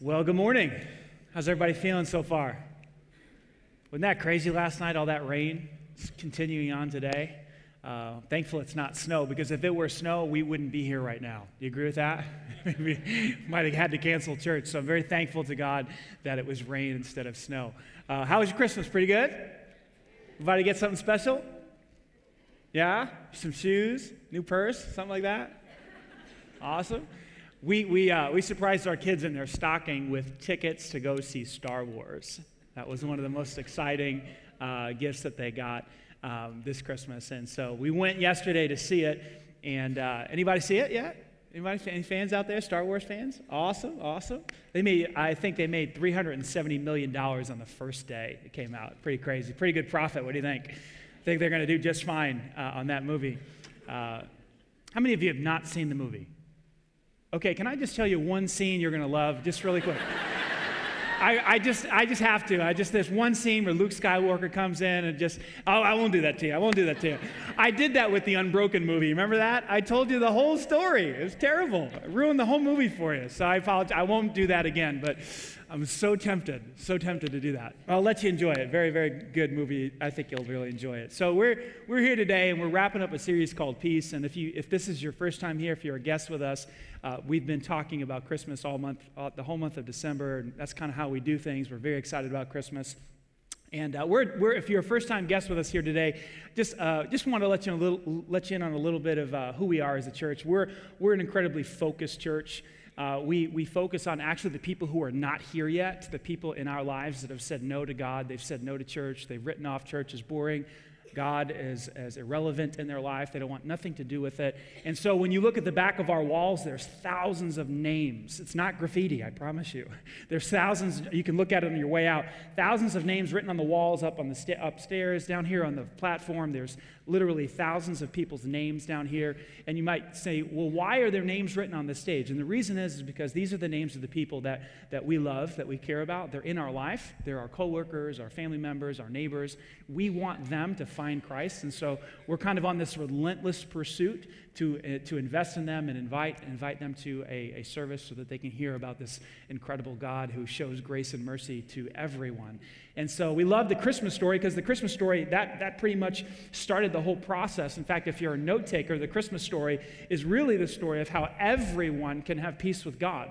Well, good morning. How's everybody feeling so far? Wasn't that crazy last night, all that rain? It's continuing on today. Uh, thankful it's not snow because if it were snow, we wouldn't be here right now. Do you agree with that? we might have had to cancel church. So I'm very thankful to God that it was rain instead of snow. Uh, how was your Christmas? Pretty good? Everybody get something special? Yeah? Some shoes, new purse, something like that? Awesome. We, we, uh, we surprised our kids in their stocking with tickets to go see Star Wars. That was one of the most exciting uh, gifts that they got um, this Christmas. And so we went yesterday to see it. And uh, anybody see it yet? Anybody, any fans out there? Star Wars fans? Awesome, awesome. They made, I think they made $370 million on the first day it came out. Pretty crazy. Pretty good profit. What do you think? I think they're going to do just fine uh, on that movie. Uh, how many of you have not seen the movie? Okay, can I just tell you one scene you're going to love, just really quick? I, I, just, I just have to. I just, there's one scene where Luke Skywalker comes in and just, oh, I won't do that to you. I won't do that to you. I did that with the Unbroken movie. Remember that? I told you the whole story. It was terrible. I ruined the whole movie for you. So I apologize. I won't do that again. But I'm so tempted, so tempted to do that. I'll let you enjoy it. Very, very good movie. I think you'll really enjoy it. So we're we're here today, and we're wrapping up a series called Peace. And if you if this is your first time here, if you're a guest with us, uh, we've been talking about Christmas all month, all, the whole month of December, and that's kind of how we do things. We're very excited about Christmas. And uh, we're, we're, if you're a first-time guest with us here today, just, uh, just want to let you, little, let you in on a little bit of uh, who we are as a church. We're, we're an incredibly focused church. Uh, we, we focus on actually the people who are not here yet, the people in our lives that have said no to God, they've said no to church, they've written off church as boring, God as, as irrelevant in their life. They don't want nothing to do with it. And so when you look at the back of our walls, there's thousands of names. It's not graffiti, I promise you. There's thousands, you can look at it on your way out, thousands of names written on the walls up on the sta- upstairs, down here on the platform. There's literally thousands of people's names down here. And you might say, well, why are their names written on the stage? And the reason is, is because these are the names of the people that, that we love, that we care about. They're in our life. They're our coworkers, our family members, our neighbors. We want them to find Christ. And so we're kind of on this relentless pursuit to, uh, to invest in them and invite, invite them to a, a service so that they can hear about this incredible God who shows grace and mercy to everyone. And so we love the Christmas story because the Christmas story, that, that pretty much started the whole process. In fact, if you're a note taker, the Christmas story is really the story of how everyone can have peace with God.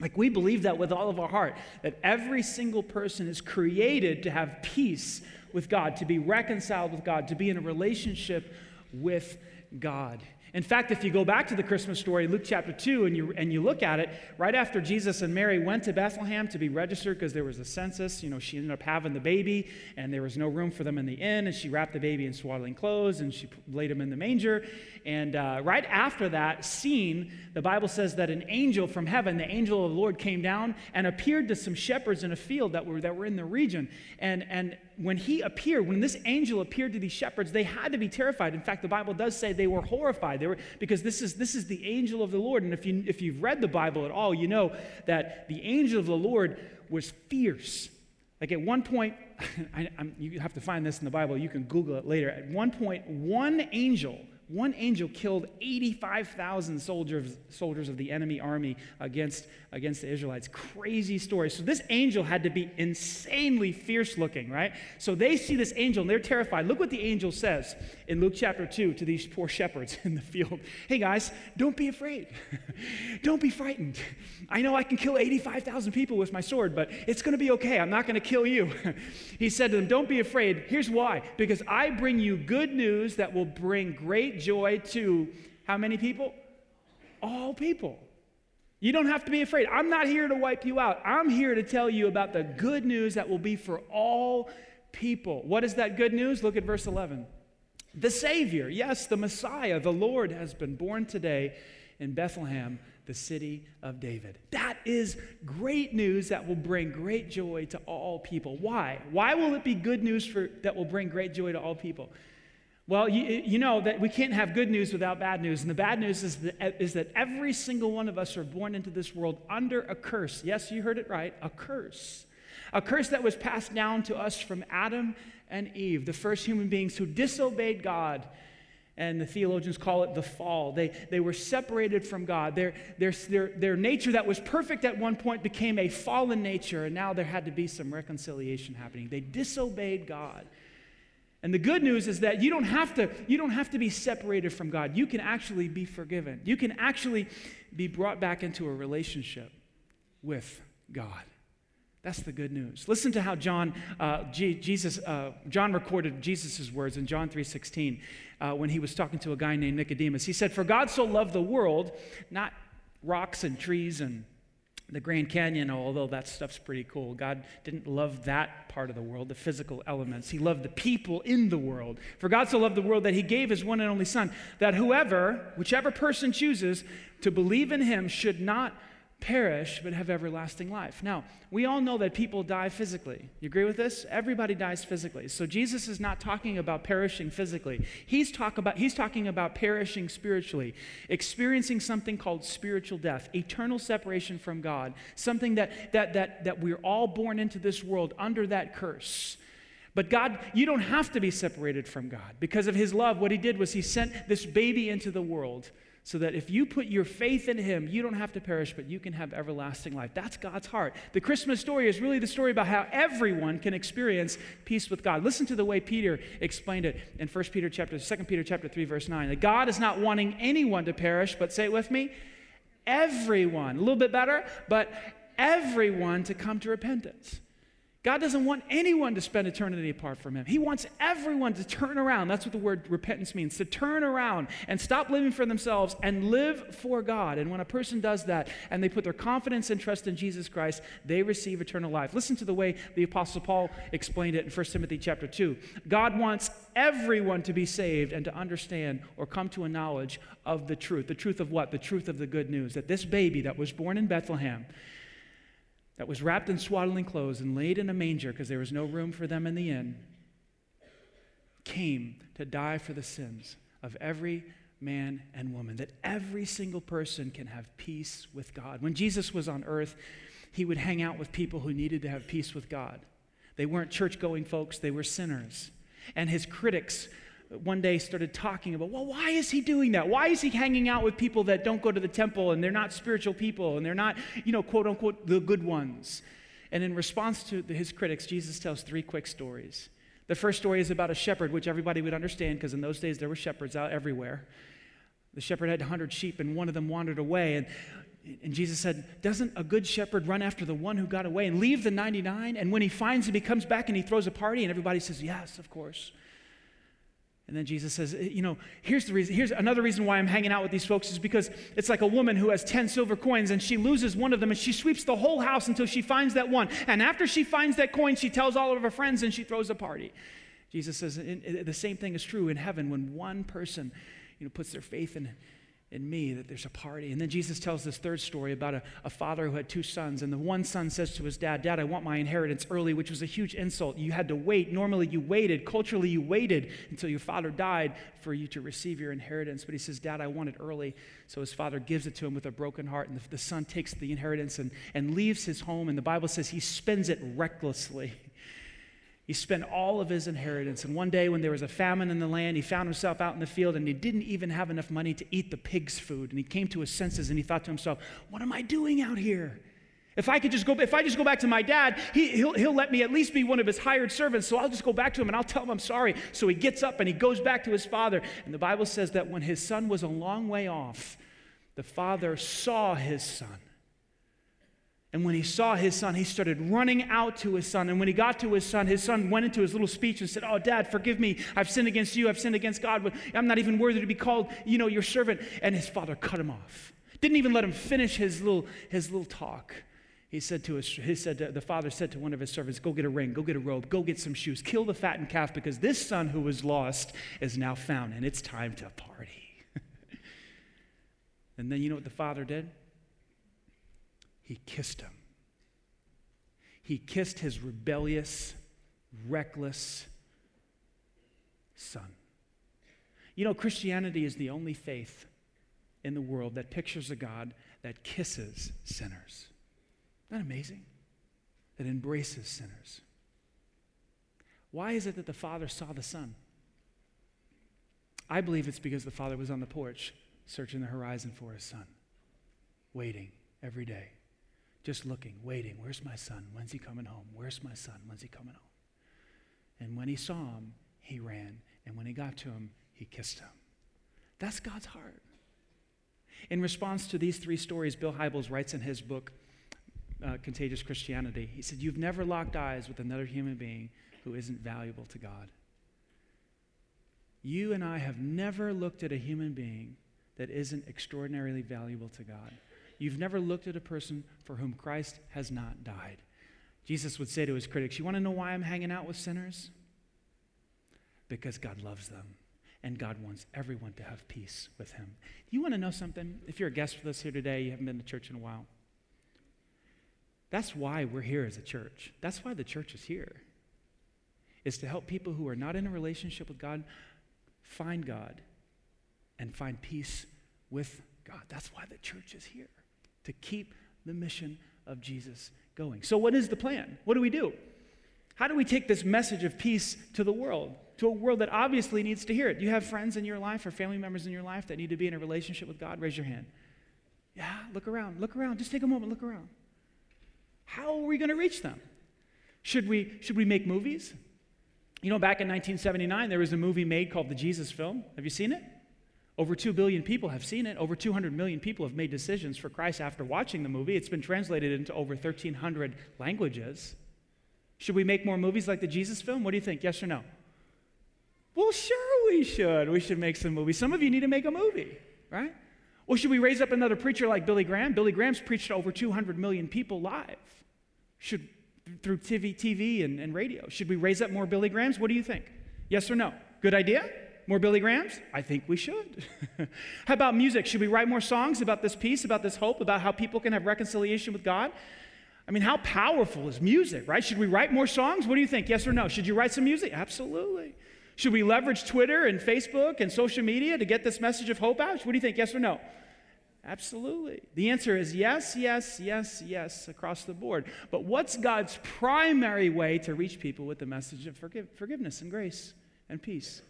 Like, we believe that with all of our heart, that every single person is created to have peace with God, to be reconciled with God, to be in a relationship with God. In fact, if you go back to the Christmas story, Luke chapter 2, and you, and you look at it, right after Jesus and Mary went to Bethlehem to be registered because there was a census, you know, she ended up having the baby, and there was no room for them in the inn, and she wrapped the baby in swaddling clothes, and she laid him in the manger. And uh, right after that scene, the Bible says that an angel from heaven, the angel of the Lord, came down and appeared to some shepherds in a field that were, that were in the region. And, and when he appeared, when this angel appeared to these shepherds, they had to be terrified. In fact, the Bible does say they were horrified. They were, because this is, this is the angel of the Lord. And if, you, if you've read the Bible at all, you know that the angel of the Lord was fierce. Like at one point, I, you have to find this in the Bible, you can Google it later. At one point, one angel one angel killed 85,000 soldiers, soldiers of the enemy army against, against the Israelites. Crazy story. So this angel had to be insanely fierce looking, right? So they see this angel and they're terrified. Look what the angel says in Luke chapter 2 to these poor shepherds in the field. Hey guys, don't be afraid. don't be frightened. I know I can kill 85,000 people with my sword, but it's going to be okay. I'm not going to kill you. he said to them, Don't be afraid. Here's why because I bring you good news that will bring great joy to how many people? All people. You don't have to be afraid. I'm not here to wipe you out. I'm here to tell you about the good news that will be for all people. What is that good news? Look at verse 11. The Savior, yes, the Messiah, the Lord, has been born today in Bethlehem, the city of David. That is great news that will bring great joy to all people. Why? Why will it be good news for, that will bring great joy to all people? Well, you, you, know that we can't have good news without bad news. And the bad news is that, is that every single one of us are born into this world under a curse. Yes, you heard it right a curse. A curse that was passed down to us from Adam and Eve, the first human beings who disobeyed God and the theologians call it the fall. They, they were separated from God. Their, their, their, their nature that was perfect at one point became a fallen nature, and now there had to be some reconciliation happening. They disobeyed God. And the good news is that you don't have to, you don't have to be separated from God. You can actually be forgiven. You can actually be brought back into a relationship with God. That's the good news. Listen to how John, uh, G- Jesus, uh, John recorded Jesus' words in John 3.16 uh, when he was talking to a guy named Nicodemus. He said, For God so loved the world, not rocks and trees and the Grand Canyon, although that stuff's pretty cool. God didn't love that part of the world, the physical elements. He loved the people in the world. For God so loved the world that he gave his one and only Son, that whoever, whichever person chooses to believe in him, should not perish but have everlasting life. Now, we all know that people die physically. You agree with this? Everybody dies physically. So Jesus is not talking about perishing physically. He's talk about he's talking about perishing spiritually, experiencing something called spiritual death, eternal separation from God, something that that that that we're all born into this world under that curse. But God, you don't have to be separated from God. Because of his love, what he did was he sent this baby into the world so that if you put your faith in Him, you don't have to perish, but you can have everlasting life. That's God's heart. The Christmas story is really the story about how everyone can experience peace with God. Listen to the way Peter explained it in 1 Peter chapter, 2 Peter chapter 3, verse 9. That God is not wanting anyone to perish, but say it with me, everyone. A little bit better, but everyone to come to repentance. God doesn't want anyone to spend eternity apart from Him. He wants everyone to turn around. That's what the word repentance means to turn around and stop living for themselves and live for God. And when a person does that and they put their confidence and trust in Jesus Christ, they receive eternal life. Listen to the way the Apostle Paul explained it in 1 Timothy chapter 2. God wants everyone to be saved and to understand or come to a knowledge of the truth. The truth of what? The truth of the good news that this baby that was born in Bethlehem that was wrapped in swaddling clothes and laid in a manger because there was no room for them in the inn, came to die for the sins of every man and woman, that every single person can have peace with God. When Jesus was on earth, he would hang out with people who needed to have peace with God. They weren't church going folks, they were sinners. And his critics one day started talking about, well, why is he doing that? Why is he hanging out with people that don't go to the temple and they're not spiritual people and they're not, you know, quote unquote, the good ones? And in response to his critics, Jesus tells three quick stories. The first story is about a shepherd, which everybody would understand because in those days there were shepherds out everywhere. The shepherd had 100 sheep and one of them wandered away. And, and Jesus said, Doesn't a good shepherd run after the one who got away and leave the 99? And when he finds him, he comes back and he throws a party, and everybody says, Yes, of course. And then Jesus says, eh, you know, here's the reason, here's another reason why I'm hanging out with these folks is because it's like a woman who has 10 silver coins and she loses one of them and she sweeps the whole house until she finds that one. And after she finds that coin, she tells all of her friends and she throws a party. Jesus says the same thing is true in heaven when one person, you know, puts their faith in in me that there's a party. And then Jesus tells this third story about a, a, father who had two sons. And the one son says to his dad, Dad, I want my inheritance early, which was a huge insult. You had to wait. Normally, you waited. Culturally, you waited until your father died for you to receive your inheritance. But he says, Dad, I want it early. So his father gives it to him with a broken heart. And the, the son takes the inheritance and, and leaves his home. And the Bible says he spends it recklessly. He spent all of his inheritance. And one day, when there was a famine in the land, he found himself out in the field and he didn't even have enough money to eat the pig's food. And he came to his senses and he thought to himself, What am I doing out here? If I could just go, if I just go back to my dad, he, he'll, he'll let me at least be one of his hired servants. So I'll just go back to him and I'll tell him I'm sorry. So he gets up and he goes back to his father. And the Bible says that when his son was a long way off, the father saw his son and when he saw his son, he started running out to his son. And when he got to his son, his son went into his little speech and said, Oh, dad, forgive me. I've sinned against you. I've sinned against God. I'm not even worthy to be called, you know, your servant. And his father cut him off. Didn't even let him finish his little, his little talk. He said to his, he said to, the father said to one of his servants, Go get a ring, go get a robe, go get some shoes, kill the fattened calf because this son who was lost is now found and it's time to party. and then you know what the father did? He kissed him. He kissed his rebellious, reckless son. You know, Christianity is the only faith in the world that pictures a God that kisses sinners. Isn't that amazing? That embraces sinners. Why is it that the Father saw the Son? I believe it's because the father was on the porch searching the horizon for his son, waiting every day, just looking, waiting. Where's my son? When's he coming home? Where's my son? When's he coming home? And when he saw him, he ran. And when he got to him, he kissed him. That's God's heart. In response to these three stories, Bill Hybels writes in his book, uh, Contagious Christianity, he said, You've never locked eyes with another human being who isn't valuable to God. You and I have never looked at a human being that isn't extraordinarily valuable to God. You've never looked at a person for whom Christ has not died. Jesus would say to his critics, You want to know why I'm hanging out with sinners? Because God loves them and God wants everyone to have peace with Him. You want to know something? If you're a guest with us here today, you haven't been to church in a while. That's why we're here as a church. That's why the church is here, is to help people who are not in a relationship with God find God and find peace with God. That's why the church is here, to keep the mission of Jesus going. So, what is the plan? What do we do? How do we take this message of peace to the world, to a world that obviously needs to hear it? Do you have friends in your life or family members in your life that need to be in a relationship with God? Raise your hand. Yeah, look around. Look around. Just take a moment, look around. How are we going to reach them? Should we, should we make movies? You know, back in 1979, there was a movie made called The Jesus Film. Have you seen it? Over 2 billion people have seen it. Over 200 million people have made decisions for Christ after watching the movie. It's been translated into over 1,300 languages. Should we make more movies like the Jesus film? What do you think? Yes or no? Well, sure we should. We should make some movies. Some of you need to make a movie, right? Well, should we raise up another preacher like Billy Graham? Billy Graham's preached to over 200 million people live. Should through TV, TV and, and radio. Should we raise up more Billy Grahams? What do you think? Yes or no? Good idea? More Billy Grahams? I think we should. how about music? Should we write more songs about this peace, about this hope, about how people can have reconciliation with God? I mean, how powerful is music, right? Should we write more songs? What do you think? Yes or no? Should you write some music? Absolutely. Should we leverage Twitter and Facebook and social media to get this message of hope out? What do you think? Yes or no? Absolutely. The answer is yes, yes, yes, yes across the board. But what's God's primary way to reach people with the message of forgive, forgiveness and grace and peace?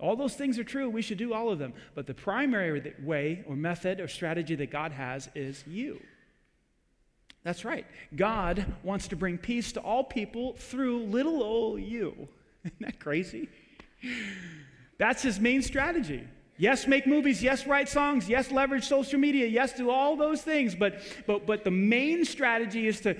All those things are true. We should do all of them. But the primary way or method or strategy that God has is you. That's right. God wants to bring peace to all people through little old you. Isn't that crazy? That's his main strategy. Yes, make movies. Yes, write songs. Yes, leverage social media. Yes, do all those things. But, but, but the main strategy is to,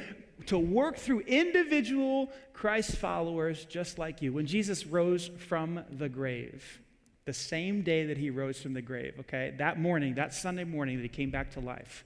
to work through individual Christ followers just like you. When Jesus rose from the grave, the same day that he rose from the grave, okay, that morning, that Sunday morning that he came back to life,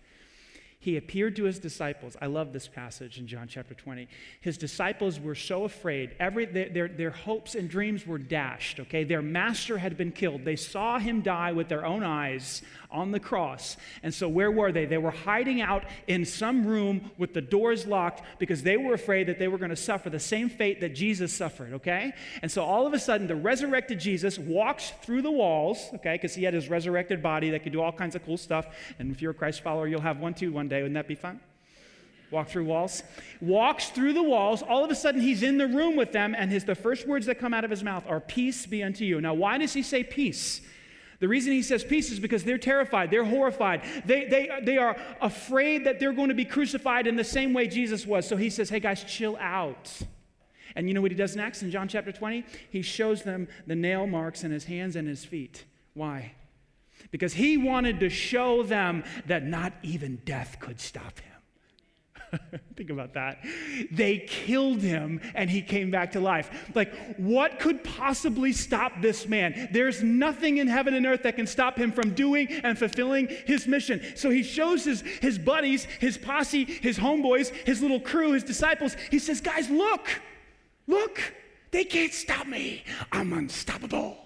he appeared to his disciples. I love this passage in John chapter 20. His disciples were so afraid. Every, their, their, their, hopes and dreams were dashed, okay? Their master had been killed. They saw him die with their own eyes on the cross. And so, where were they? They were hiding out in some room with the doors locked because they were afraid that they were going to suffer the same fate that Jesus suffered, okay? And so, all of a sudden, the resurrected Jesus walks through the walls, okay, because he had his resurrected body that could do all kinds of cool stuff. And if you're a Christ follower, you'll have one too one day. Wouldn't that be fun? walk through walls walks through the walls all of a sudden he's in the room with them and his the first words that come out of his mouth are peace be unto you now why does he say peace the reason he says peace is because they're terrified, they're horrified, they, they, they are afraid that they're going to be crucified in the same way Jesus was. So he says, hey guys, chill out. And you know what he does next in John chapter 20? He shows them the nail marks in his hands and his feet. Why? Because he wanted to show them that not even death could stop him. Think about that. They killed him and he came back to life. Like, what could possibly stop this man? There's nothing in heaven and earth that can stop him from doing and fulfilling his mission. So he shows his, his buddies, his posse, his homeboys, his little crew, his disciples. He says, Guys, look, look, they can't stop me. I'm unstoppable.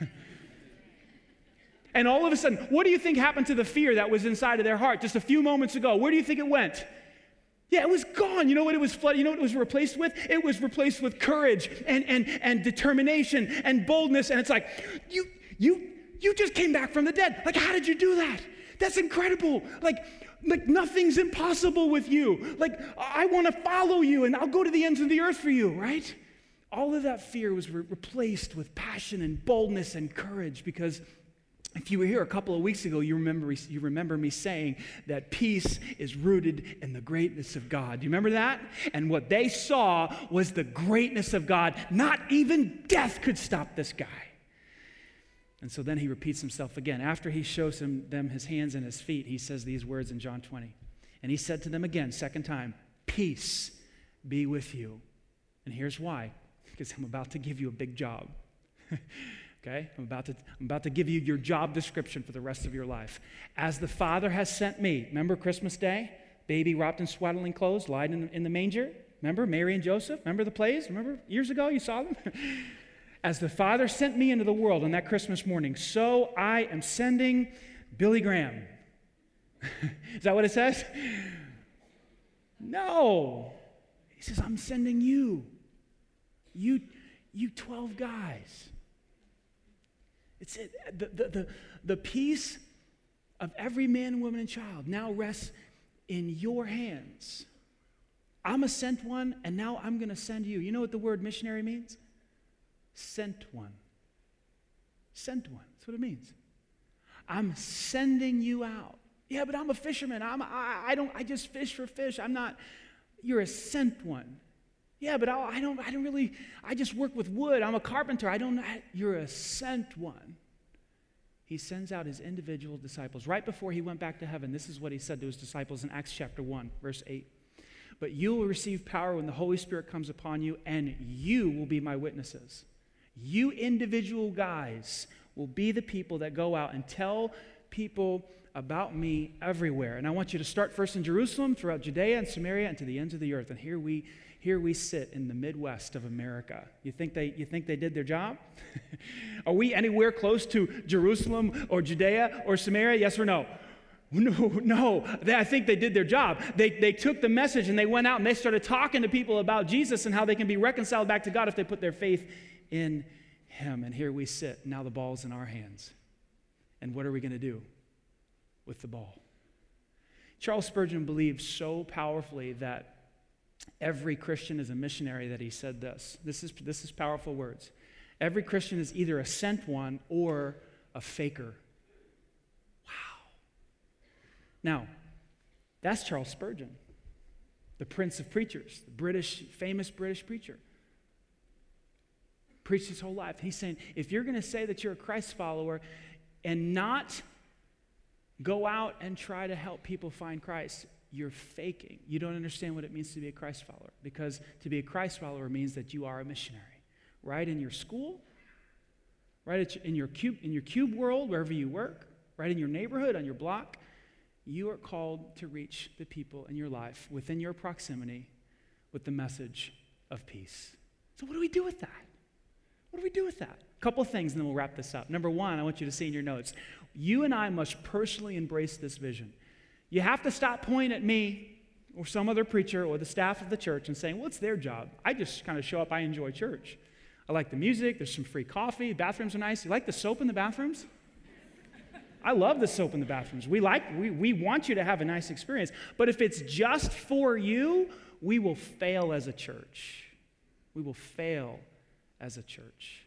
and all of a sudden, what do you think happened to the fear that was inside of their heart just a few moments ago? Where do you think it went? Yeah, it was gone. You know what it was flooded? You know what it was replaced with? It was replaced with courage and, and, and determination and boldness. And it's like, you, you, you just came back from the dead. Like, how did you do that? That's incredible. Like, like nothing's impossible with you. Like, I want to follow you and I'll go to the ends of the earth for you, right? all of that fear was re- replaced with passion and boldness and courage because if you were here a couple of weeks ago, you remember, you remember me saying that peace is rooted in the greatness of God. Do you remember that? And what they saw was the greatness of God. Not even death could stop this guy. And so then he repeats himself again. After he shows him, them his hands and his feet, he says these words in John 20. And he said to them again, second time, Peace be with you. And here's why because I'm about to give you a big job. okay? I'm about, to, I'm about to give you your job description for the rest of your life. As the Father has sent me, remember Christmas Day? Baby wrapped in swaddling clothes, lying in, in the manger. Remember Mary and Joseph? Remember the plays? Remember years ago you saw them? As the Father sent me into the world on that Christmas morning, so I am sending Billy Graham. Is that what it says? No. He says, I'm sending you. You, you 12 guys. It's it, the, the, the, the peace of every man, woman, and child now rests in your hands. I'm a sent one, and now I'm going to send you. You know what the word missionary means? Sent one. Sent one. That's what it means. I'm sending you out. Yeah, but I'm a fisherman. I'm, I, I don't, I just fish for fish. I'm not, you're a sent one. Yeah, but I, I don't, I don't really, I just work with wood. I'm a carpenter. I don't, I, you're a sent one. He sends out his individual disciples. Right before he went back to heaven, this is what he said to his disciples in Acts chapter 1, verse 8. But you will receive power when the Holy Spirit comes upon you, and you will be my witnesses. You individual guys will be the people that go out and tell people about me everywhere. And I want you to start first in Jerusalem, throughout Judea and Samaria, and to the ends of the earth. And here we, here we sit in the Midwest of America. You think they, you think they did their job? Are we anywhere close to Jerusalem or Judea or Samaria? Yes or no? No, no. I think they did their job. They, they took the message and they went out and they started talking to people about Jesus and how they can be reconciled back to God if they put their faith in Him. And here we sit. Now the ball's in our hands. And what are we going to do? with the ball. Charles Spurgeon believed so powerfully that every Christian is a missionary that he said this. This is, this is powerful words. Every Christian is either a sent one or a faker. Wow. Now, that's Charles Spurgeon, the prince of preachers, the British, famous British preacher. Preached his whole life. He's saying, if you're going to say that you're a Christ follower and not go out and try to help people find Christ, you're faking. You don't understand what it means to be a Christ follower because to be a Christ follower means that you are a missionary. Right in your school, right in your cube, in your cube world, wherever you work, right in your neighborhood, on your block, you are called to reach the people in your life within your proximity with the message of peace. So, what do we do with that? What do we do with that? A couple things, and then we'll wrap this up. Number one, I want you to see in your notes you and I must personally embrace this vision. You have to stop pointing at me or some other preacher or the staff of the church and saying, well, it's their job. I just kind of show up, I enjoy church. I like the music, there's some free coffee, bathrooms are nice. You like the soap in the bathrooms? I love the soap in the bathrooms. We like, we, we want you to have a nice experience. But if it's just for you, we will fail as a church. We will fail as a church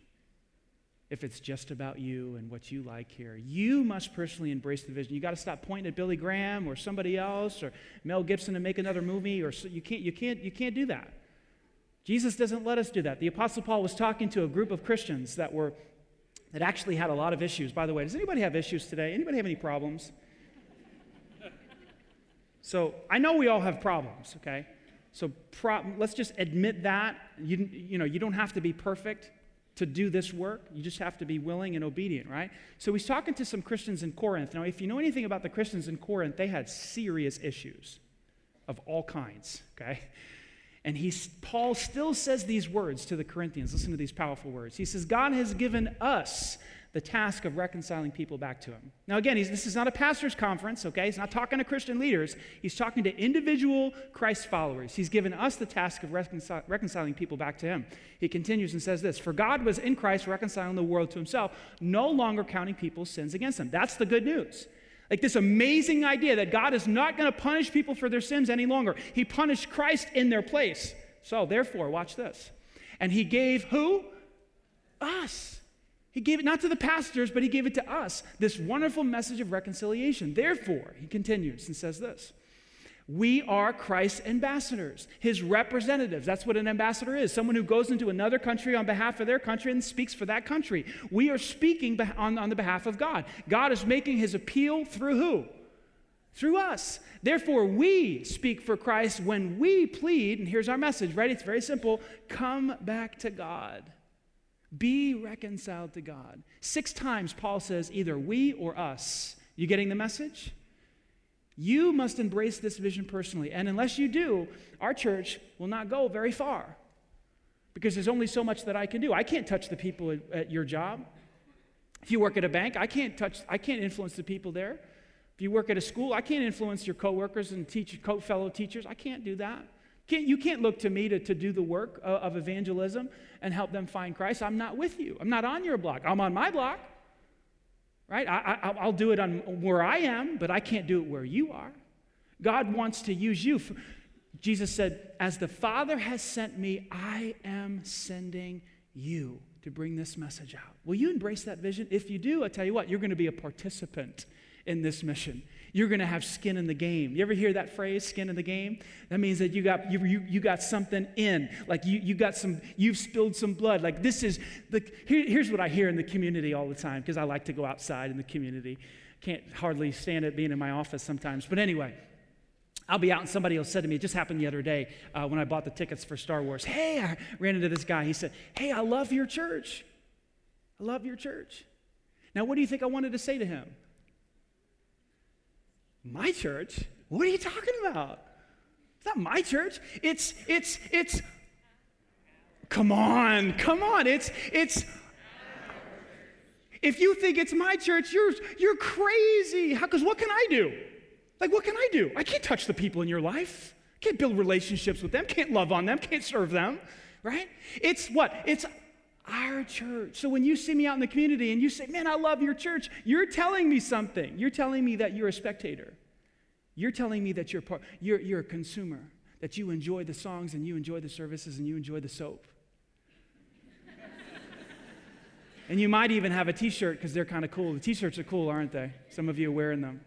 if it's just about you and what you like here. You must personally embrace the vision. You got to stop pointing at Billy Graham or somebody else or Mel Gibson to make another movie or so, you can't you can't you can't do that. Jesus doesn't let us do that. The apostle Paul was talking to a group of Christians that were that actually had a lot of issues. By the way, does anybody have issues today? Anybody have any problems? so, I know we all have problems, okay? So, pro- let's just admit that. You, you know, you don't have to be perfect to do this work. You just have to be willing and obedient, right? So he's talking to some Christians in Corinth. Now, if you know anything about the Christians in Corinth, they had serious issues of all kinds, okay? And he's, Paul still says these words to the Corinthians. Listen to these powerful words. He says, God has given us the task of reconciling people back to him. Now, again, this is not a pastor's conference, okay? He's not talking to Christian leaders. He's talking to individual Christ followers. He's given us the task of reconcil- reconciling people back to him. He continues and says this For God was in Christ reconciling the world to himself, no longer counting people's sins against them. That's the good news. Like this amazing idea that God is not going to punish people for their sins any longer. He punished Christ in their place. So, therefore, watch this. And he gave who? Us. He gave it not to the pastors, but he gave it to us, this wonderful message of reconciliation. Therefore, he continues and says this we are Christ's ambassadors, his representatives. That's what an ambassador is someone who goes into another country on behalf of their country and speaks for that country. We are speaking on, on the behalf of God. God is making his appeal through who? Through us. Therefore, we speak for Christ when we plead, and here's our message, right? It's very simple come back to God. Be reconciled to God. Six times Paul says either we or us. You getting the message? You must embrace this vision personally. And unless you do, our church will not go very far because there's only so much that I can do. I can't touch the people at, at your job. If you work at a bank, I can't touch, I can't influence the people there. If you work at a school, I can't influence your coworkers and teach, fellow teachers. I can't do that. Can't, you can't look to me to, to do the work of, of evangelism and help them find Christ. I'm not with you. I'm not on your block. I'm on my block right? I, I, will do it on where I am, but I can't do it where you are. God wants to use you. Jesus said, As the Father has sent me, I am sending you to bring this message out. Will you embrace that vision? If you do, I tell you what, you're going to be a participant in this mission you're going to have skin in the game. You ever hear that phrase, skin in the game? That means that you got, you, you, you got something in. Like you, you got some, you've spilled some blood. Like this is, the, here, here's what I hear in the community all the time, because I like to go outside in the community. Can't hardly stand it being in my office sometimes. But anyway, I'll be out and somebody will say to me, it just happened the other day uh, when I bought the tickets for Star Wars. Hey, I ran into this guy. He said, Hey, I love your church. I love your church. Now, what do you think I wanted to say to him? My church? What are you talking about? It's not my church. It's, it's, it's, come on, come on. It's, it's, if you think it's my church, you're, you're crazy. Because what can I do? Like, what can I do? I can't touch the people in your life. Can't build relationships with them. Can't love on them. Can't serve them. Right? It's what? It's our church. So when you see me out in the community and you say, Man, I love your church, you're telling me something. You're telling me that you're a spectator. You're telling me that you're, part, you're, you're a consumer, that you enjoy the songs and you enjoy the services and you enjoy the soap. and you might even have a t shirt because they're kind of cool. The t shirts are cool, aren't they? Some of you are wearing them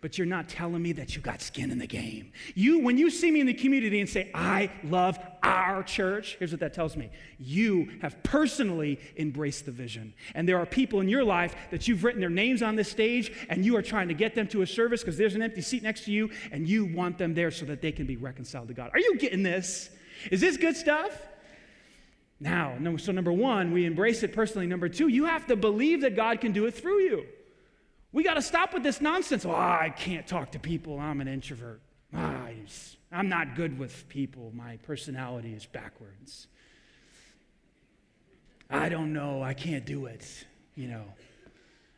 but you're not telling me that you got skin in the game. You, when you see me in the community and say, I love our church, here's what that tells me. You have personally embraced the vision. And there are people in your life that you've written their names on this stage and you are trying to get them to a service because there's an empty seat next to you and you want them there so that they can be reconciled to God. Are you getting this? Is this good stuff? Now, so number one, we embrace it personally. Number two, you have to believe that God can do it through you. We got to stop with this nonsense. Oh, I can't talk to people. I'm an introvert. Ah, I'm not good with people. My personality is backwards. I don't know. I can't do it. You know,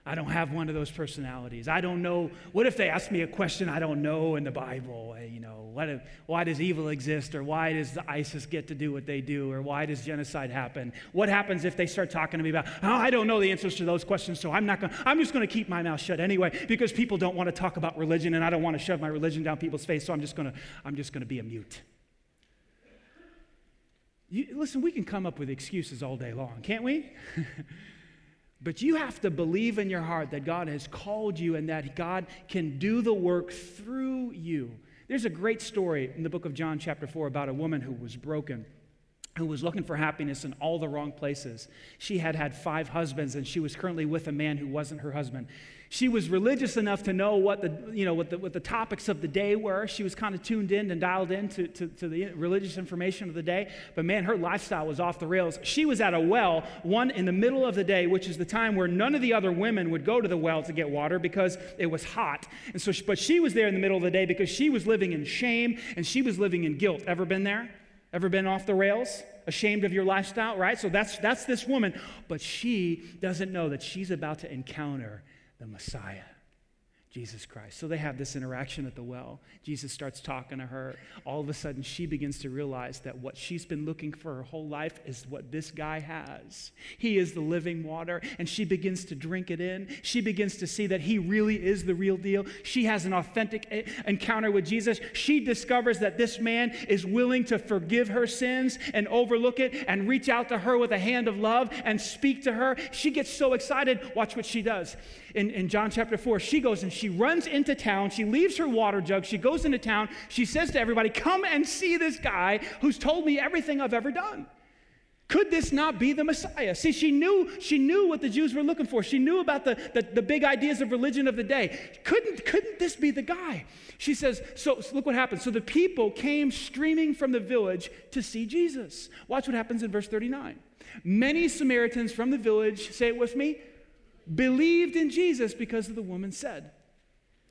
I don't have one of those personalities. I don't know. What if they ask me a question I don't know in the Bible? Eh, you know, what if, why does evil exist? Or why does the ISIS get to do what they do? Or why does genocide happen? What happens if they start talking to me about, oh, I don't know the answers to those questions, so I'm not going I'm just going to keep my mouth shut anyway because people don't want to talk about religion and I don't want to shove my religion down people's face, so I'm just going to, I'm just going to be a mute. You, listen, we can come up with excuses all day long, can't we? But you have to believe in your heart that God has called you and that God can do the work through you. There's a great story in the book of John, chapter 4, about a woman who was broken, who was looking for happiness in all the wrong places. She had had five husbands, and she was currently with a man who wasn't her husband. She was religious enough to know what the, you know, what the, what the topics of the day were. She was kind of tuned in and dialed in to, to, to the religious information of the day. But man, her lifestyle was off the rails. She was at a well, one in the middle of the day, which is the time where none of the other women would go to the well to get water because it was hot. And so, she, but she was there in the middle of the day because she was living in shame and she was living in guilt. Ever been there? Ever been off the rails? Ashamed of your lifestyle, right? So that's, that's this woman. But she doesn't know that she's about to encounter the Messiah. Jesus Christ. So they have this interaction at the well. Jesus starts talking to her. All of a sudden, she begins to realize that what she's been looking for her whole life is what this guy has. He is the living water, and she begins to drink it in. She begins to see that he really is the real deal. She has an authentic encounter with Jesus. She discovers that this man is willing to forgive her sins and overlook it and reach out to her with a hand of love and speak to her. She gets so excited. Watch what she does in, in John chapter 4, she goes and she runs into town. She leaves her water jug. She goes into town. She says to everybody, Come and see this guy who's told me everything I've ever done. Could this not be the Messiah? See, she knew, she knew what the Jews were looking for. She knew about the, the, the big ideas of religion of the day. Couldn't, couldn't this be the guy? She says, so, so look what happens. So the people came streaming from the village to see Jesus. Watch what happens in verse 39. Many Samaritans from the village, say it with me, believed in Jesus because of the woman said,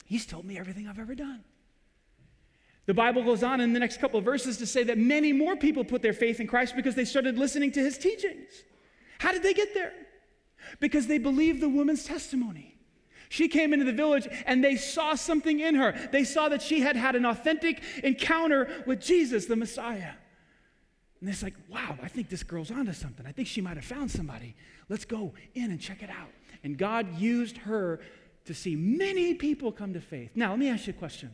He's told me everything I've ever done. The Bible goes on in the next couple of verses to say that many more people put their faith in Christ because they started listening to his teachings. How did they get there? Because they believed the woman's testimony. She came into the village and they saw something in her. They saw that she had had an authentic encounter with Jesus, the Messiah. And it's like, wow, I think this girl's onto something. I think she might have found somebody. Let's go in and check it out. And God used her to see many people come to faith. Now, let me ask you a question.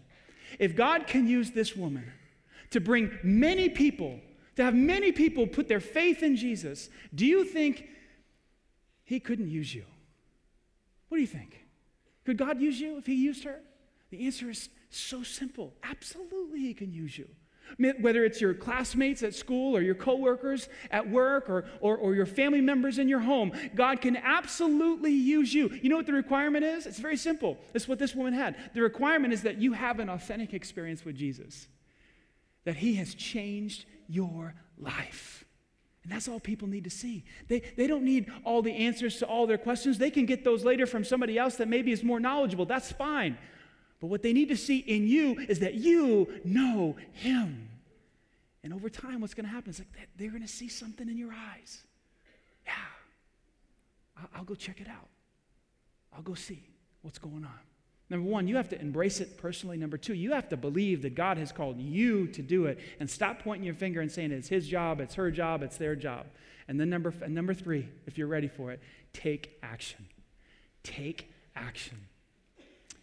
If God can use this woman to bring many people, to have many people put their faith in Jesus, do you think he couldn't use you? What do you think? Could God use you if he used her? The answer is so simple. Absolutely, he can use you. Whether it's your classmates at school or your coworkers at work or, or, or, your family members in your home, God can absolutely use you. You know what the requirement is? It's very simple. It's what this woman had. The requirement is that you have an authentic experience with Jesus, that He has changed your life. And that's all people need to see. They, they don't need all the answers to all their questions. They can get those later from somebody else that maybe is more knowledgeable. That's fine. But what they need to see in you is that you know Him. And over time, what's going to happen is like they're going to see something in your eyes. Yeah, I'll go check it out. I'll go see what's going on. Number one, you have to embrace it personally. Number two, you have to believe that God has called you to do it and stop pointing your finger and saying it's his job, it's her job, it's their job. And then number, and number three, if you're ready for it, take action. Take action.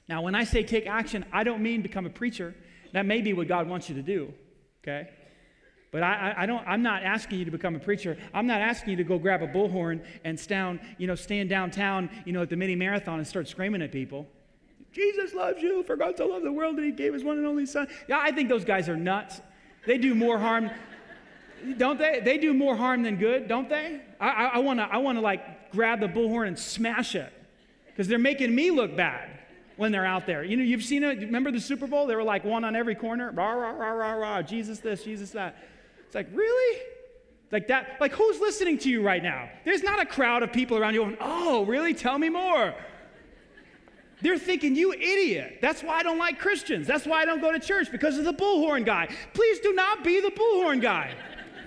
Now, when I say take action, I don't mean become a preacher. That may be what God wants you to do, okay? But I, I, don't, I'm not asking you to become a preacher. I'm not asking you to go grab a bullhorn and stand, you know, stand downtown, you know, at the mini marathon and start screaming at people. Jesus loves you. For God to love the world that He gave His one and only Son. Yeah, I think those guys are nuts. They do more harm, don't they? They do more harm than good, don't they? I, I, I want to, I want to like grab the bullhorn and smash it because they're making me look bad when they're out there. You know, you've seen it. Remember the Super Bowl? They were like one on every corner. Rah, rah, rah, rah, rah. Jesus this, Jesus that. It's like, really? Like that? Like, who's listening to you right now? There's not a crowd of people around you going, oh, really? Tell me more. They're thinking, you idiot. That's why I don't like Christians. That's why I don't go to church, because of the bullhorn guy. Please do not be the bullhorn guy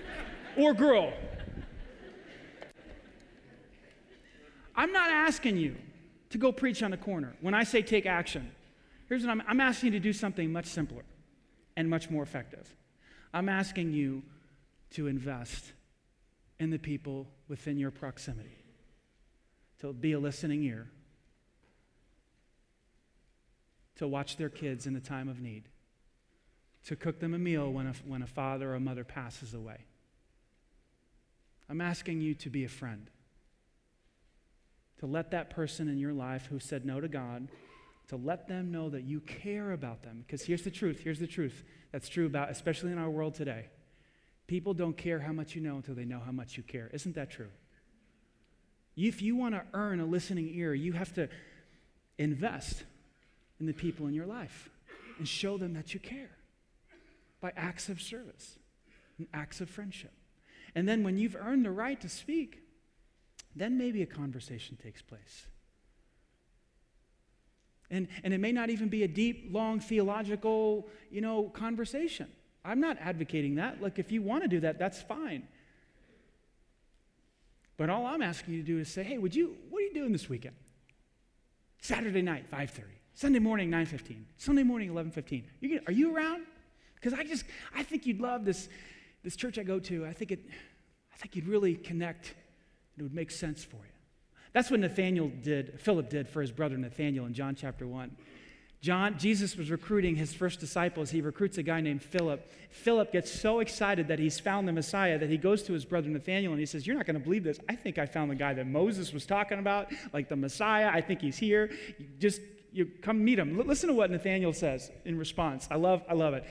or girl. I'm not asking you to go preach on a corner. When I say take action, here's what I'm, I'm asking you to do something much simpler and much more effective. I'm asking you to invest in the people within your proximity, to be a listening ear, to watch their kids in the time of need, to cook them a meal when a, when a father or a mother passes away. I'm asking you to be a friend to let that person in your life who said no to God, to let them know that you care about them. Because here's the truth here's the truth that's true about, especially in our world today. People don't care how much you know until they know how much you care. Isn't that true? If you want to earn a listening ear, you have to invest in the people in your life and show them that you care by acts of service and acts of friendship. And then when you've earned the right to speak, then maybe a conversation takes place. And, and it may not even be a deep, long theological, you know, conversation. I'm not advocating that. Like, if you want to do that, that's fine. But all I'm asking you to do is say, hey, would you, what are you doing this weekend? Saturday night, 5.30. Sunday morning, 9.15. Sunday morning, 11.15. You are you around? Because I just, I think you'd love this, this church I go to. I think, it, I think you'd really connect. It would make sense for you. That's what Nathaniel did, Philip did for his brother Nathaniel in John chapter 1. John, Jesus was recruiting his first disciples. He recruits a guy named Philip. Philip gets so excited that he's found the Messiah that he goes to his brother Nathaniel and he says, You're not going to believe this. I think I found the guy that Moses was talking about, like the Messiah. I think he's here. You just you come meet him. L- listen to what Nathaniel says in response. I love, I love it.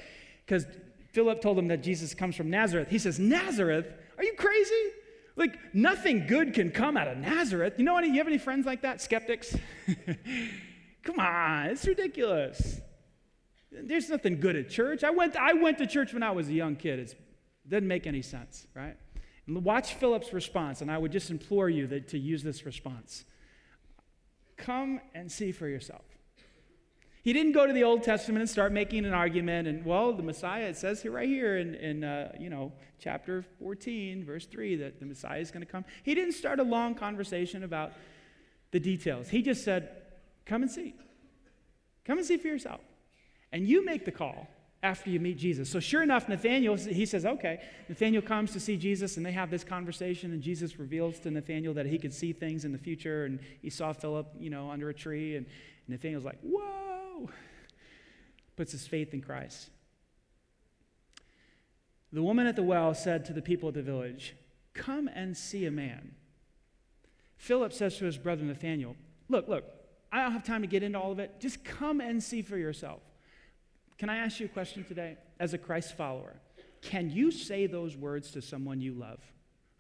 Because Philip told him that Jesus comes from Nazareth. He says, Nazareth? Are you crazy? Like, nothing good can come out of Nazareth. You know any, you have any friends like that? Skeptics? Come on, it's ridiculous. There's nothing good at church. I went, I went to church when I was a young kid. It doesn't make any sense, right? And watch Philip's response, and I would just implore you that, to use this response. Come and see for yourself. He didn't go to the Old Testament and start making an argument. And, well, the Messiah, it says here right here in, in uh, you know, chapter 14, verse 3, that the Messiah is going to come. He didn't start a long conversation about the details. He just said, Come and see. Come and see for yourself. And you make the call after you meet Jesus. So sure enough, Nathaniel, he says, okay. Nathaniel comes to see Jesus, and they have this conversation, and Jesus reveals to Nathaniel that he could see things in the future, and he saw Philip, you know, under a tree, and Nathaniel's like, whoa! Puts his faith in Christ. The woman at the well said to the people of the village, Come and see a man. Philip says to his brother Nathaniel, Look, look, I don't have time to get into all of it. Just come and see for yourself. Can I ask you a question today? As a Christ follower, can you say those words to someone you love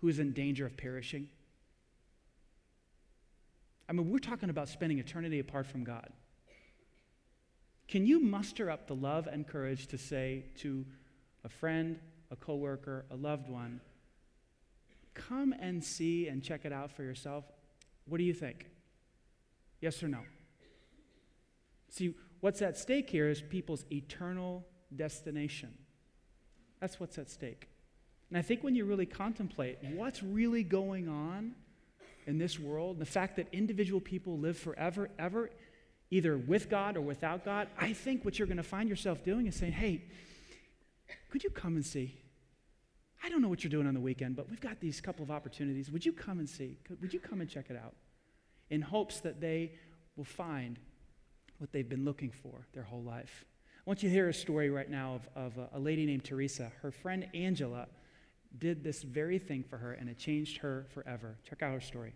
who is in danger of perishing? I mean, we're talking about spending eternity apart from God. Can you muster up the love and courage to say to a friend, a coworker, a loved one, come and see and check it out for yourself? What do you think? Yes or no? See, what's at stake here is people's eternal destination. That's what's at stake. And I think when you really contemplate what's really going on in this world, the fact that individual people live forever, ever, either with God or without God, I think what you're going to find yourself doing is saying, hey, could you come and see? I don't know what you're doing on the weekend, but we've got these couple of opportunities. Would you come and see? Would you come and check it out? in hopes that they will find what they've been looking for their whole life. I want you to hear a story right now of, of a, a lady named Teresa. Her friend Angela did this very thing for her, and it changed her forever. Check out her story.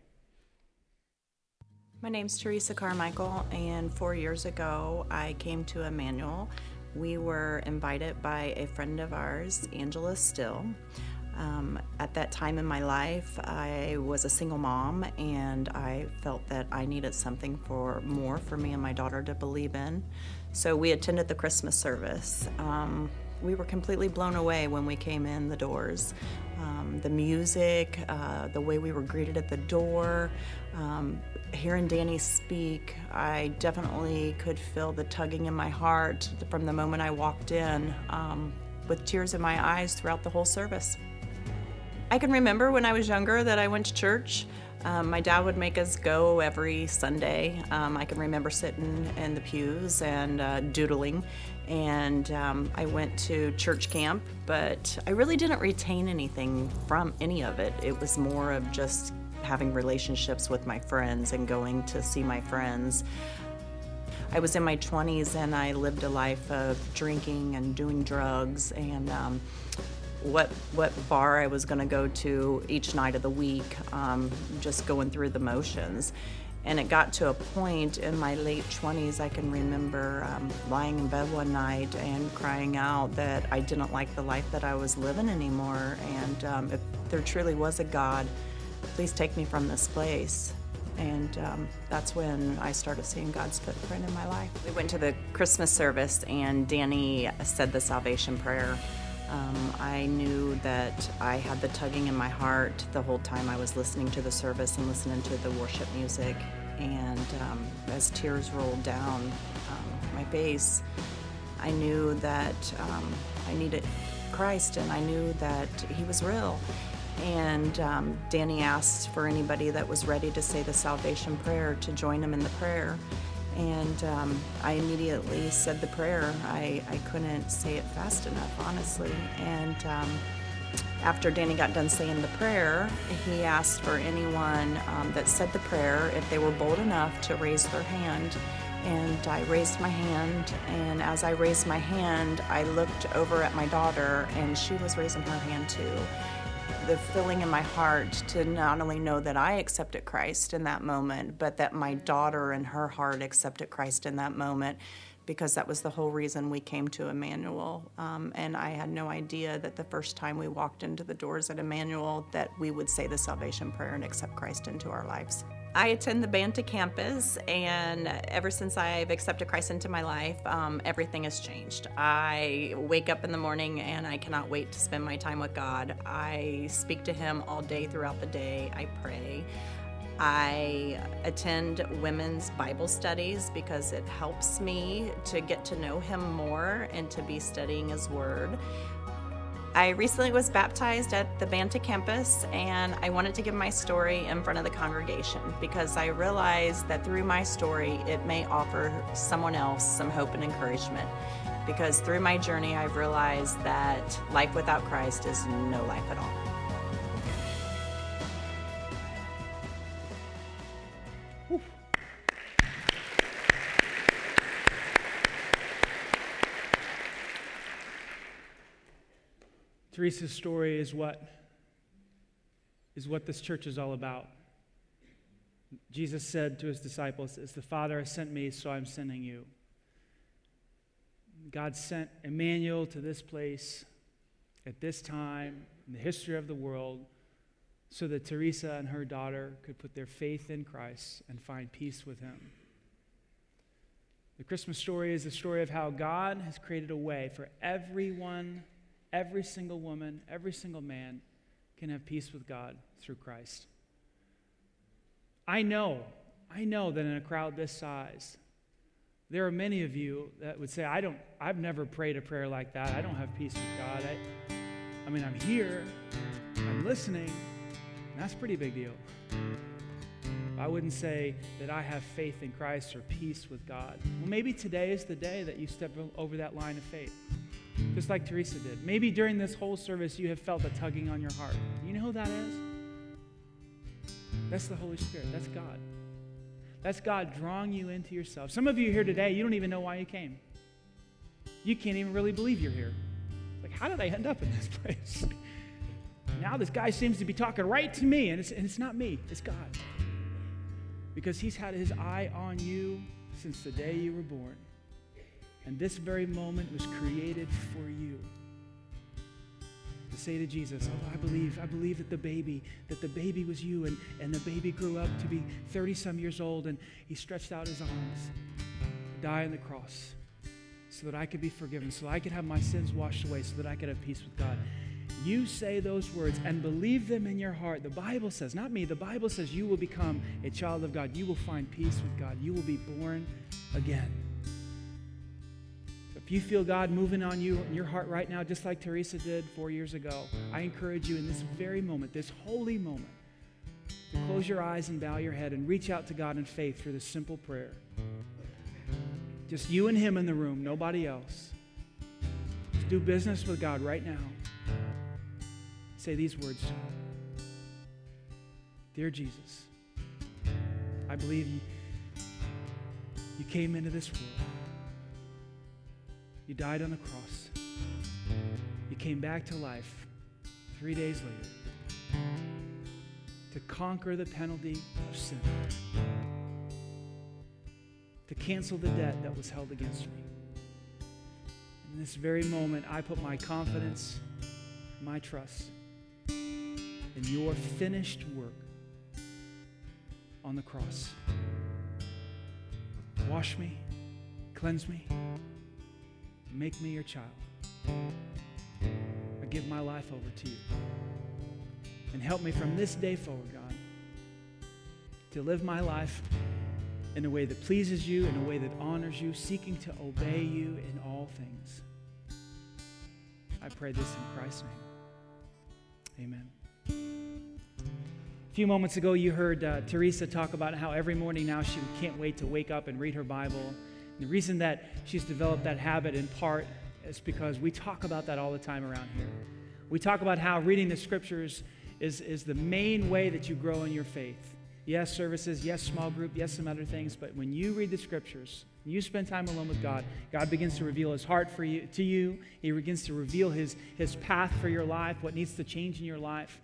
My name's Teresa Carmichael, and four years ago, I came to Emmanuel. We were invited by a friend of ours, Angela Still. Um, at that time in my life, I was a single mom and I felt that I needed something for more for me and my daughter to believe in. So we attended the Christmas service. Um, we were completely blown away when we came in the doors. Um, the music, uh, the way we were greeted at the door, um, hearing Danny speak, I definitely could feel the tugging in my heart from the moment I walked in, um, with tears in my eyes throughout the whole service. I can remember when I was younger that I went to church. Um, my dad would make us go every Sunday. Um, I can remember sitting in the pews and uh, doodling. And um, I went to church camp, but I really didn't retain anything from any of it. It was more of just having relationships with my friends and going to see my friends. I was in my 20s and I lived a life of drinking and doing drugs and um, what what bar I was going to go to each night of the week, um, just going through the motions. And it got to a point in my late 20s, I can remember um, lying in bed one night and crying out that I didn't like the life that I was living anymore. And um, if there truly was a God, please take me from this place. And um, that's when I started seeing God's footprint in my life. We went to the Christmas service, and Danny said the salvation prayer. Um, I knew that I had the tugging in my heart the whole time I was listening to the service and listening to the worship music. And um, as tears rolled down um, my face, I knew that um, I needed Christ and I knew that He was real. And um, Danny asked for anybody that was ready to say the salvation prayer to join him in the prayer. And um, I immediately said the prayer. I, I couldn't say it fast enough, honestly. And um, after Danny got done saying the prayer, he asked for anyone um, that said the prayer if they were bold enough to raise their hand. And I raised my hand, and as I raised my hand, I looked over at my daughter, and she was raising her hand too. The feeling in my heart to not only know that I accepted Christ in that moment, but that my daughter and her heart accepted Christ in that moment because that was the whole reason we came to Emmanuel. Um, and I had no idea that the first time we walked into the doors at Emmanuel that we would say the salvation prayer and accept Christ into our lives. I attend the Banta campus, and ever since I've accepted Christ into my life, um, everything has changed. I wake up in the morning and I cannot wait to spend my time with God. I speak to Him all day throughout the day. I pray. I attend women's Bible studies because it helps me to get to know Him more and to be studying His Word. I recently was baptized at the Banta campus, and I wanted to give my story in front of the congregation because I realized that through my story, it may offer someone else some hope and encouragement. Because through my journey, I've realized that life without Christ is no life at all. Teresa's story is what is what this church is all about. Jesus said to his disciples, As the Father has sent me, so I'm sending you. God sent Emmanuel to this place at this time in the history of the world so that Teresa and her daughter could put their faith in Christ and find peace with him. The Christmas story is the story of how God has created a way for everyone every single woman, every single man can have peace with God through Christ. I know, I know that in a crowd this size, there are many of you that would say, I don't, I've never prayed a prayer like that. I don't have peace with God. I, I mean, I'm here, I'm listening, that's a pretty big deal. I wouldn't say that I have faith in Christ or peace with God. Well, maybe today is the day that you step over that line of faith just like Teresa did. Maybe during this whole service, you have felt a tugging on your heart. You know who that is? That's the Holy Spirit. That's God. That's God drawing you into yourself. Some of you here today, you don't even know why you came. You can't even really believe you're here. Like, how did I end up in this place? now this guy seems to be talking right to me, and it's, and it's not me, it's God. Because he's had his eye on you since the day you were born. And this very moment was created for you. To say to Jesus, Oh, I believe, I believe that the baby, that the baby was you, and, and the baby grew up to be 30 some years old, and he stretched out his arms to die on the cross so that I could be forgiven, so I could have my sins washed away, so that I could have peace with God. You say those words and believe them in your heart. The Bible says, not me, the Bible says you will become a child of God. You will find peace with God. You will be born again you feel God moving on you in your heart right now, just like Teresa did four years ago, I encourage you in this very moment, this holy moment, to close your eyes and bow your head and reach out to God in faith through this simple prayer. Just you and Him in the room, nobody else. Just do business with God right now. Say these words Dear Jesus, I believe you, you came into this world you died on the cross. You came back to life three days later to conquer the penalty of sin, to cancel the debt that was held against me. In this very moment, I put my confidence, my trust in your finished work on the cross. Wash me, cleanse me. Make me your child. I give my life over to you. And help me from this day forward, God, to live my life in a way that pleases you, in a way that honors you, seeking to obey you in all things. I pray this in Christ's name. Amen. A few moments ago, you heard uh, Teresa talk about how every morning now she can't wait to wake up and read her Bible. The reason that she's developed that habit in part is because we talk about that all the time around here. We talk about how reading the scriptures is, is the main way that you grow in your faith. Yes, services, yes, small group, yes, some other things, but when you read the scriptures, you spend time alone with God, God begins to reveal his heart for you, to you. He begins to reveal his, his path for your life, what needs to change in your life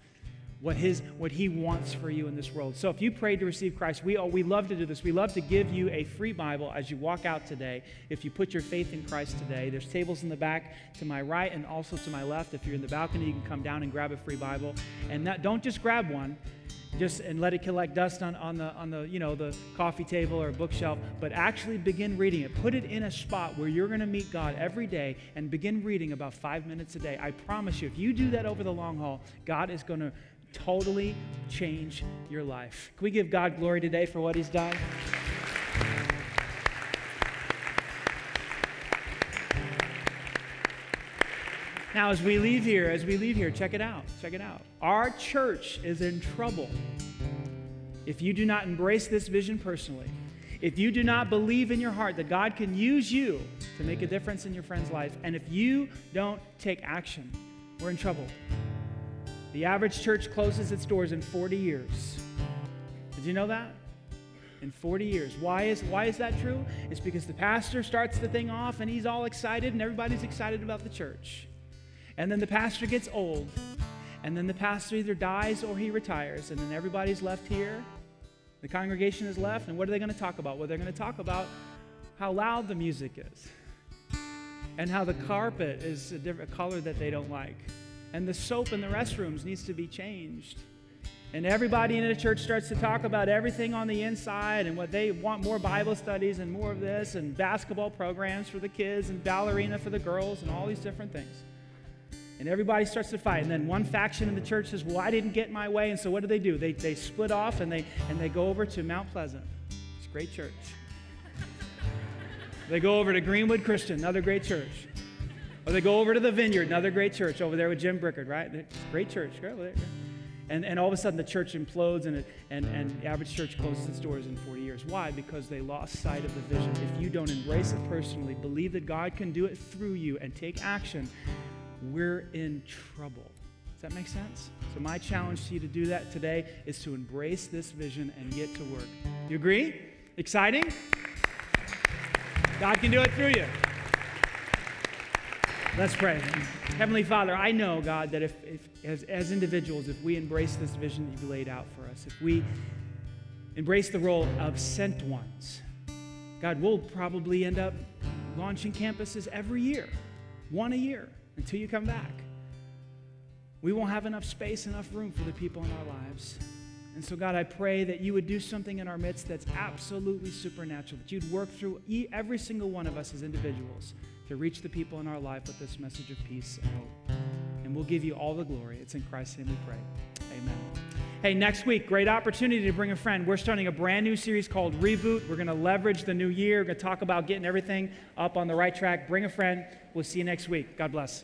what his what he wants for you in this world. So if you prayed to receive Christ, we we love to do this. We love to give you a free Bible as you walk out today. If you put your faith in Christ today, there's tables in the back to my right and also to my left. If you're in the balcony, you can come down and grab a free Bible. And don't just grab one just and let it collect dust on, on the on the you know the coffee table or bookshelf but actually begin reading it put it in a spot where you're going to meet god every day and begin reading about five minutes a day i promise you if you do that over the long haul god is going to totally change your life. Can we give God glory today for what He's done? Now, as we leave here, as we leave here, check it out. Check it out. Our church is in trouble if you do not embrace this vision personally. If you do not believe in your heart that God can use you to make a difference in your friend's life, and if you don't take action, we're in trouble. The average church closes its doors in 40 years. Did you know that? In 40 years. Why is, why is that true? It's because the pastor starts the thing off and he's all excited and everybody's excited about the church. And then the pastor gets old. And then the pastor either dies or he retires. And then everybody's left here. The congregation is left. And what are they going to talk about? Well, they're going to talk about how loud the music is and how the carpet is a different color that they don't like and the soap in the restrooms needs to be changed. And everybody in the church starts to talk about everything on the inside and what they want more Bible studies and more of this and basketball programs for the kids and ballerina for the girls and all these different things. And everybody starts to fight. And then one faction in the church says, Well, I didn't get my way. And so what do they do? They, they split off and they, and they go over to Mount Pleasant. It's a great church. they go over to Greenwood Christian, another great church. Or they go over to the vineyard, another great church over there with Jim Brickard, right? Great church. go there. And, and all of a sudden the church implodes and, and, and the average church closes its doors in 40 years. Why? Because they lost sight of the vision. If you don't embrace it personally, believe that God can do it through you, and take action, we're in trouble. Does that make sense? So, my challenge to you to do that today is to embrace this vision and get to work. You agree? Exciting? God can do it through you. Let's pray. Heavenly Father, I know, God, that if, if as, as individuals, if we embrace this vision that you've laid out for us, if we embrace the role of sent ones, God, we'll probably end up launching campuses every year, one a year, until you come back. We won't have enough space, enough room for the people in our lives. And so, God, I pray that you would do something in our midst that's absolutely supernatural, that you'd work through every single one of us as individuals to reach the people in our life with this message of peace and hope. And we'll give you all the glory. It's in Christ's name we pray. Amen. Hey, next week, great opportunity to bring a friend. We're starting a brand new series called Reboot. We're going to leverage the new year. We're going to talk about getting everything up on the right track. Bring a friend. We'll see you next week. God bless.